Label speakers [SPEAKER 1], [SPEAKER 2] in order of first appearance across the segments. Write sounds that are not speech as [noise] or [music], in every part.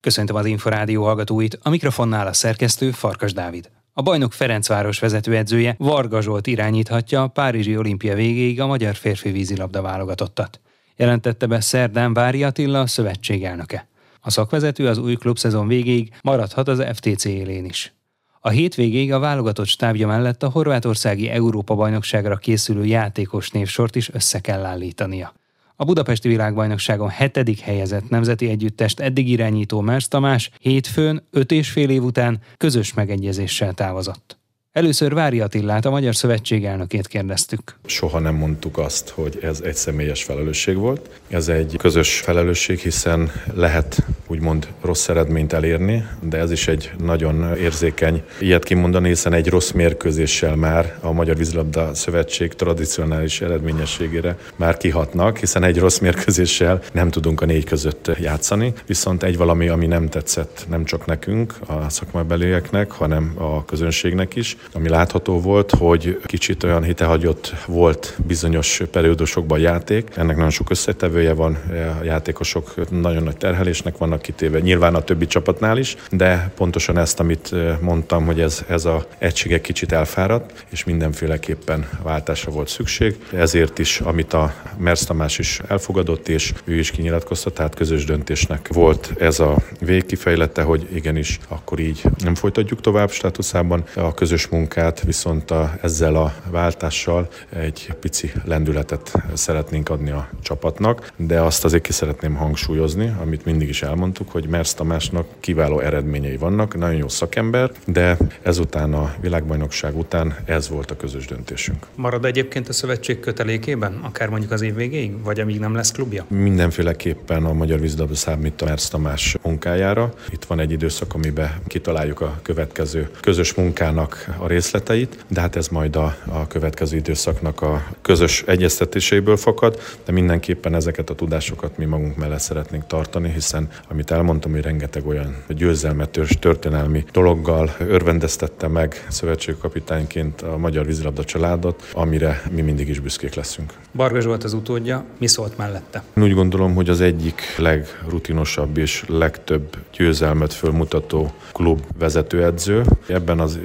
[SPEAKER 1] Köszöntöm az Inforádió hallgatóit, a mikrofonnál a szerkesztő Farkas Dávid. A bajnok Ferencváros vezetőedzője Varga Zsolt irányíthatja a Párizsi olimpia végéig a magyar férfi vízilabda válogatottat. Jelentette be szerdán Vári Attila, a szövetség elnöke. A szakvezető az új klubszezon végéig maradhat az FTC élén is. A hétvégéig a válogatott stábja mellett a horvátországi Európa-bajnokságra készülő játékos névsort is össze kell állítania. A Budapesti Világbajnokságon hetedik helyezett nemzeti együttest eddig irányító Mersz Tamás hétfőn, öt és fél év után közös megegyezéssel távozott. Először Vári Attillát, a Magyar Szövetség elnökét kérdeztük.
[SPEAKER 2] Soha nem mondtuk azt, hogy ez egy személyes felelősség volt. Ez egy közös felelősség, hiszen lehet úgymond rossz eredményt elérni, de ez is egy nagyon érzékeny ilyet kimondani, hiszen egy rossz mérkőzéssel már a Magyar Vízilabda Szövetség tradicionális eredményességére már kihatnak, hiszen egy rossz mérkőzéssel nem tudunk a négy között játszani, viszont egy valami, ami nem tetszett nem csak nekünk, a szakmabelieknek, hanem a közönségnek is, ami látható volt, hogy kicsit olyan hitehagyott volt bizonyos periódusokban játék. Ennek nagyon sok összetevője van, a játékosok nagyon nagy terhelésnek vannak kitéve, nyilván a többi csapatnál is, de pontosan ezt, amit mondtam, hogy ez, ez a egységek kicsit elfáradt, és mindenféleképpen váltásra volt szükség. Ezért is, amit a Mersz Tamás is elfogadott, és ő is kinyilatkozta, tehát közös döntésnek volt ez a végkifejlete, hogy igenis, akkor így nem folytatjuk tovább státuszában a közös munkát, viszont a, ezzel a váltással egy pici lendületet szeretnénk adni a csapatnak, de azt azért ki szeretném hangsúlyozni, amit mindig is elmondtuk, hogy Mersz Tamásnak kiváló eredményei vannak, nagyon jó szakember, de ezután a világbajnokság után ez volt a közös döntésünk.
[SPEAKER 1] Marad egyébként a szövetség kötelékében, akár mondjuk az év végéig, vagy amíg nem lesz klubja?
[SPEAKER 2] Mindenféleképpen a Magyar Vízilabda számít a Mersz Tamás munkájára. Itt van egy időszak, amiben kitaláljuk a következő közös munkának a részleteit, de hát ez majd a, a következő időszaknak a közös egyeztetéséből fakad, de mindenképpen ezeket a tudásokat mi magunk mellett szeretnénk tartani, hiszen amit elmondtam, hogy rengeteg olyan győzelmetős történelmi dologgal örvendeztette meg szövetségkapitányként a magyar vízilabda családot, amire mi mindig is büszkék leszünk.
[SPEAKER 1] Barga Zsolt az utódja, mi szólt mellette?
[SPEAKER 2] Én úgy gondolom, hogy az egyik legrutinosabb és legtöbb győzelmet fölmutató klub vezetőedző. Ebben az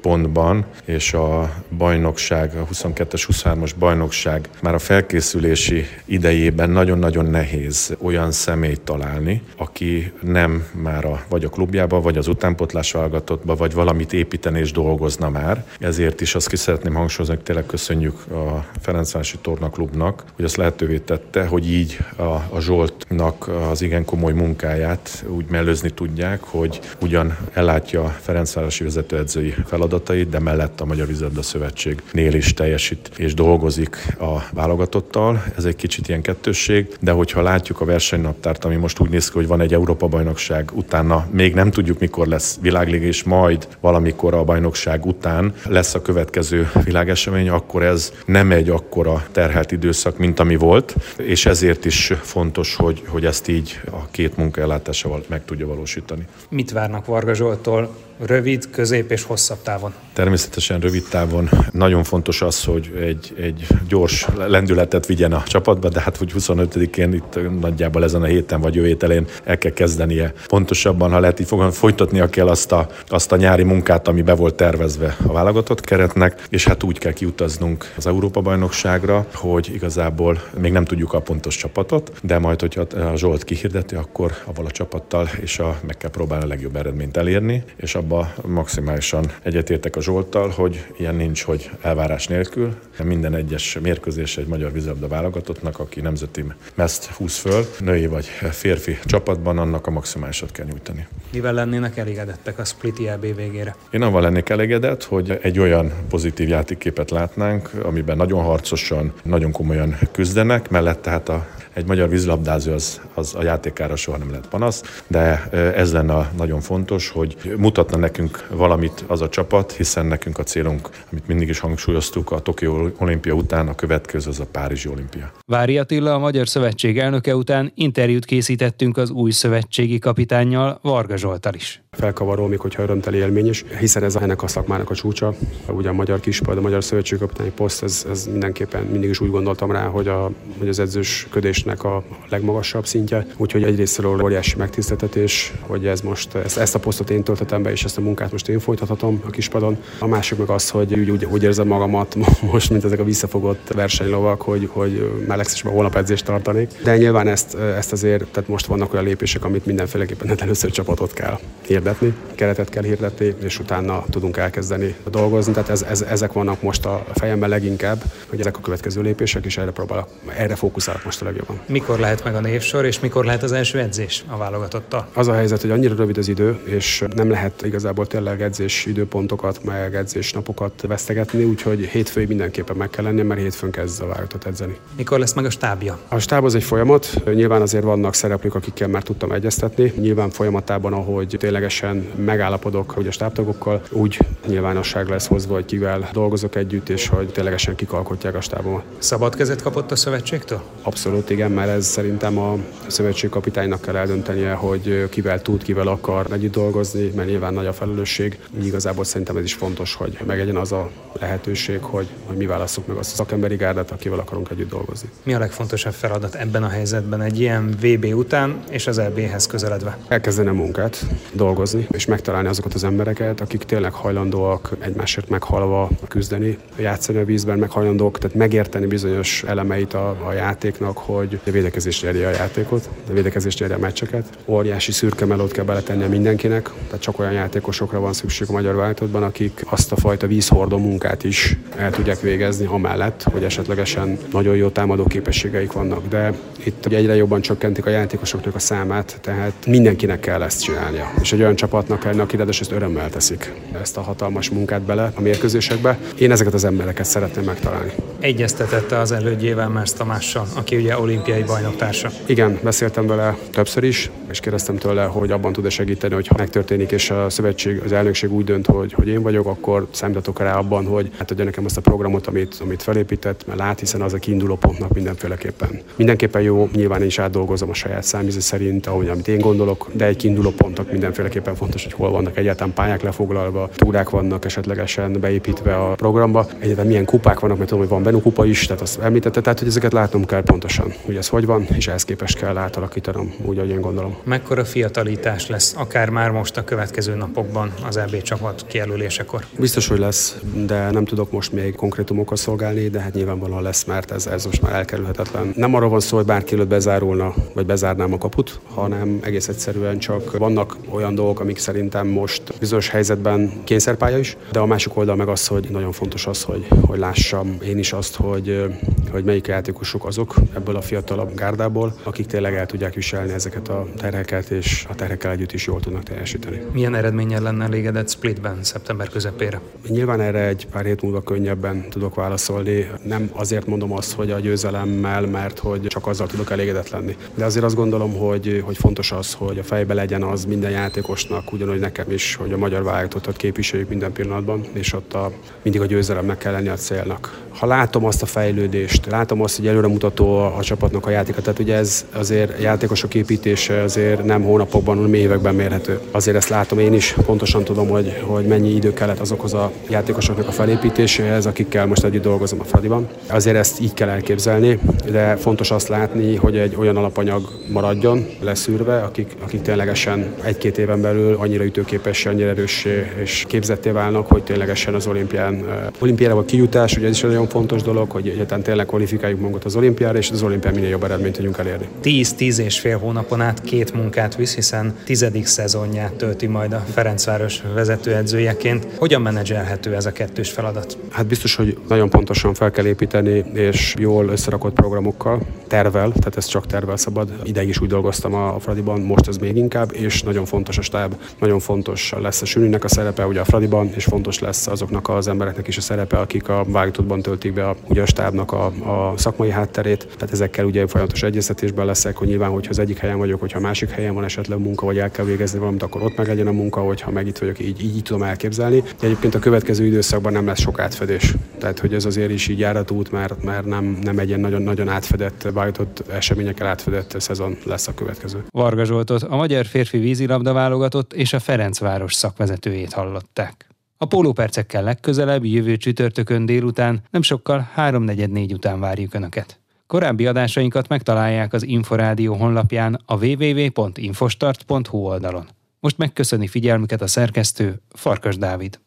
[SPEAKER 2] időpontban és a bajnokság, a 22-es, 23-as bajnokság már a felkészülési idejében nagyon-nagyon nehéz olyan személyt találni, aki nem már a, vagy a klubjába, vagy az utánpotlás válogatottba, vagy valamit építeni és dolgozna már. Ezért is azt ki szeretném hangsúlyozni, hogy tényleg köszönjük a Ferencvárosi Torna Klubnak, hogy azt lehetővé tette, hogy így a, a Zsoltnak az igen komoly munkáját úgy mellőzni tudják, hogy ugyan ellátja Ferencvárosi vezetőedzői feladatait, de mellett a Magyar Vízilabda Szövetségnél is teljesít és dolgozik a válogatottal. Ez egy kicsit ilyen kettősség, de hogyha látjuk a versenynaptárt, ami most úgy néz ki, hogy van egy Európa-bajnokság, utána még nem tudjuk, mikor lesz világliga, és majd valamikor a bajnokság után lesz a következő világesemény, akkor ez nem egy akkora terhelt időszak, mint ami volt, és ezért is fontos, hogy, hogy ezt így a két munkaellátásával meg tudja valósítani.
[SPEAKER 1] Mit várnak Varga Zsoltól rövid, közép és hosszabb távon?
[SPEAKER 2] Természetesen rövid távon nagyon fontos az, hogy egy, egy gyors lendületet vigyen a csapatba, de hát hogy 25-én itt nagyjából ezen a héten vagy jövő héten el kell kezdenie. Pontosabban, ha lehet így fogalmazni, folytatnia kell azt a, azt a nyári munkát, ami be volt tervezve a válogatott keretnek, és hát úgy kell kiutaznunk az Európa-bajnokságra, hogy igazából még nem tudjuk a pontos csapatot, de majd, hogyha a Zsolt kihirdeti, akkor avval a csapattal és a, meg kell próbálni a legjobb eredményt elérni, és abba maximálisan egyetértek a Zsolttal, hogy ilyen nincs, hogy elvárás nélkül. Minden egyes mérkőzés egy magyar vízilabda válogatottnak, aki nemzeti meszt húz föl, női vagy férfi csapatban, annak a maximálisat kell nyújtani.
[SPEAKER 1] Mivel lennének elégedettek a Split EB végére?
[SPEAKER 2] Én avval lennék elégedett, hogy egy olyan pozitív játékképet látnánk, amiben nagyon harcosan, nagyon komolyan küzdenek, mellett tehát a egy magyar vízlabdázó az, az a játékára soha nem lehet panasz, de ez lenne nagyon fontos, hogy mutatna nekünk valamit az a csapat, hiszen nekünk a célunk, amit mindig is hangsúlyoztuk, a Tokió olimpia után a következő az a Párizsi olimpia.
[SPEAKER 1] Vári Attila, a Magyar Szövetség elnöke után interjút készítettünk az új szövetségi kapitánnyal, Varga Zsoltal is
[SPEAKER 3] felkavaró, még hogyha örömteli élményes, hiszen ez ennek a szakmának a csúcsa. Ugye a magyar kispad, a magyar szövetségkapitányi poszt, ez, ez mindenképpen mindig is úgy gondoltam rá, hogy, a, hogy az edzősködésnek edzésnek a legmagasabb szintje, úgyhogy egyrésztről óriási megtiszteltetés, hogy ez most, ezt, ezt a posztot én töltöttem be, és ezt a munkát most én folytathatom a kispadon. A másik meg az, hogy úgy, úgy, úgy érzem magamat [laughs] most, mint ezek a visszafogott versenylovak, hogy, hogy már legszívesebben holnap edzést tartanék. De nyilván ezt, ezt azért, tehát most vannak olyan lépések, amit mindenféleképpen hát először csapatot kell hirdetni, keretet kell hirdetni, és utána tudunk elkezdeni dolgozni. Tehát ez, ez, ezek vannak most a fejemben leginkább, hogy ezek a következő lépések, és erre próbálok, erre fókuszálok most a legjobban.
[SPEAKER 1] Mikor lehet meg a névsor, és mikor lehet az első edzés a válogatottal?
[SPEAKER 3] Az a helyzet, hogy annyira rövid az idő, és nem lehet igazából tényleg edzés időpontokat, meg edzés napokat vesztegetni, úgyhogy hétfői mindenképpen meg kell lenni, mert hétfőn kezd a válogatott edzeni.
[SPEAKER 1] Mikor lesz meg a stábja?
[SPEAKER 3] A stáb az egy folyamat. Nyilván azért vannak szereplők, akikkel már tudtam egyeztetni. Nyilván folyamatában, ahogy ténylegesen megállapodok hogy a stábtagokkal, úgy nyilvánosság lesz hozva, hogy kivel dolgozok együtt, és hogy ténylegesen kikalkotják a stábomat.
[SPEAKER 1] Szabad kezet kapott a szövetségtől?
[SPEAKER 3] Abszolút igen, mert ez szerintem a szövetségkapitánynak kell eldöntenie, hogy kivel tud, kivel akar együtt dolgozni, mert nyilván nagy a felelősség. Így igazából szerintem ez is fontos, hogy megegyen az a lehetőség, hogy, hogy mi választjuk meg azt a szakemberi gárdát, akivel akarunk együtt dolgozni.
[SPEAKER 1] Mi a legfontosabb feladat ebben a helyzetben egy ilyen VB után és az EB-hez közeledve?
[SPEAKER 3] Elkezdeni a munkát, dolgozni, és megtalálni azokat az embereket, akik tényleg hajlandóak egymásért meghalva küzdeni, játszani a vízben, meg hajlandók, tehát megérteni bizonyos elemeit a, a játéknak, hogy a védekezés nyerje a játékot, a védekezés nyerje a meccseket. Óriási szürke melót kell beletenni mindenkinek, tehát csak olyan játékosokra van szükség a magyar váltottban, akik azt a fajta vízhordó munkát is el tudják végezni, amellett, hogy esetlegesen nagyon jó támadó képességeik vannak. De itt egyre jobban csökkentik a játékosoknak a számát, tehát mindenkinek kell ezt csinálnia. És egy olyan csapatnak kell, aki ráadásul ezt örömmel teszik, ezt a hatalmas munkát bele a mérkőzésekbe. Én ezeket az embereket szeretném megtalálni.
[SPEAKER 1] Egyeztetette az elődjével Mersz Tamással, aki ugye olimpiai bajnoktársa.
[SPEAKER 3] Igen, beszéltem vele többször is, és kérdeztem tőle, hogy abban tud-e segíteni, hogy ha megtörténik, és a szövetség, az elnökség úgy dönt, hogy, hogy én vagyok, akkor számítatok rá abban, hogy hát adja nekem azt a programot, amit, amit felépített, mert lát, hiszen az a kiinduló pontnak mindenféleképpen. Mindenképpen jó, nyilván én is átdolgozom a saját számíze szerint, ahogy amit én gondolok, de egy kiinduló pontnak mindenféleképpen fontos, hogy hol vannak egyáltalán pályák lefoglalva, túrák vannak esetlegesen beépítve a programba, egyáltalán milyen kupák vannak, mert tudom, hogy van Benu kupa is, tehát azt említette, tehát hogy ezeket látnom kell pontosan, hogy ez hogy van, és ehhez képest kell átalakítanom, úgy, ahogy én gondolom.
[SPEAKER 1] Mekkora fiatalítás lesz, akár már most a következő napokban az EB csapat kijelölésekor?
[SPEAKER 3] Biztos, hogy lesz, de nem tudok most még konkrétumokkal szolgálni, de hát nyilvánvalóan lesz, mert ez, ez most már elkerülhetetlen. Nem arról van szó, hogy bárki előtt bezárulna, vagy bezárnám a kaput, hanem egész egyszerűen csak vannak olyan dolgok, amik szerintem most bizonyos helyzetben kényszerpálya is, de a másik oldal meg az, hogy nagyon fontos az, hogy, hogy lássam én is azt, hogy, hogy melyik játékosok azok ebből a fiatalabb gárdából, akik tényleg el tudják viselni ezeket a terheket, és a terhekkel együtt is jól tudnak teljesíteni.
[SPEAKER 1] Milyen eredménnyel lenne elégedett Splitben szeptember közepére?
[SPEAKER 3] Nyilván erre egy pár hét múlva könnyebben tudok válaszolni. Nem azért mondom azt, hogy a győzelemmel, mert hogy csak azzal tudok elégedett lenni. De azért azt gondolom, hogy, hogy fontos az, hogy a fejbe legyen az minden játékosnak, ugyanúgy nekem is, hogy a magyar válogatottat képviseljük minden pillanatban, és ott a, mindig a győzelemnek kell lenni a célnak. Ha látom azt a fejlődést, látom azt, hogy előremutató a, a csapatnak a játéka, tehát ugye ez azért játékosok építése azért nem hónapokban, hanem években mérhető. Azért ezt látom én is, pontosan tudom, hogy, hogy mennyi idő kellett azokhoz a játékosoknak a felépítéséhez, akikkel most együtt dolgozom a Fradiban. Azért ezt így kell elképzelni, de fontos azt látni, hogy egy olyan alapanyag maradjon leszűrve, akik, akik ténylegesen egy-két éven belül annyira ütőképes, annyira erőssé és képzetté válnak, hogy ténylegesen az olimpián, olimpiára vagy kijutás, ugye ez is egy nagyon fontos dolog, hogy egyáltalán tényleg kvalifikáljuk magunkat az olimpiára, és az olimpián minél jobb eredményt tudjunk elérni.
[SPEAKER 1] 10-10 és fél hónapon át két munkát visz, hiszen tizedik szezonját tölti majd a Ferencváros vezetőedzőjeként. Hogyan menedzselhető ez a kettős feladat?
[SPEAKER 3] Hát biztos, hogy nagyon pontosan fel kell építeni, és jól összerakott programokkal, tervel, tehát ez csak tervel szabad. Ideig is úgy dolgoztam a Fradiban, most ez még inkább, és nagyon fontos a stáb, nagyon fontos lesz a Sűnűnek a szerepe ugye a Fradiban, és fontos lesz azoknak az embereknek is a szerepe, akik a vágatottban töltik be a, ugye a stábnak a, a szakmai hátterét. Tehát ezekkel ugye folyamatos egyeztetésben leszek, hogy nyilván, hogyha az egyik helyen vagyok, hogyha a másik helyen van esetleg munka, vagy el kell végezni valamit, akkor ott meg legyen a munka, hogyha meg itt vagyok, így, így, így tudom elképzelni. De egyébként a következő időszakban nem lesz sok átfedés. Tehát, hogy ez azért is így járat út, mert, mert nem, nem egy ilyen nagyon, nagyon átfedett, vállított eseményekkel átfedett szezon lesz a következő.
[SPEAKER 1] Varga Zsoltot, a magyar férfi vízilabda válogatott és a Ferencváros szakvezetőjét hallották. A pólópercekkel legközelebb, jövő csütörtökön délután, nem sokkal 3.44 után várjuk Önöket. Korábbi adásainkat megtalálják az Inforádió honlapján a www.infostart.hu oldalon. Most megköszöni figyelmüket a szerkesztő Farkas Dávid.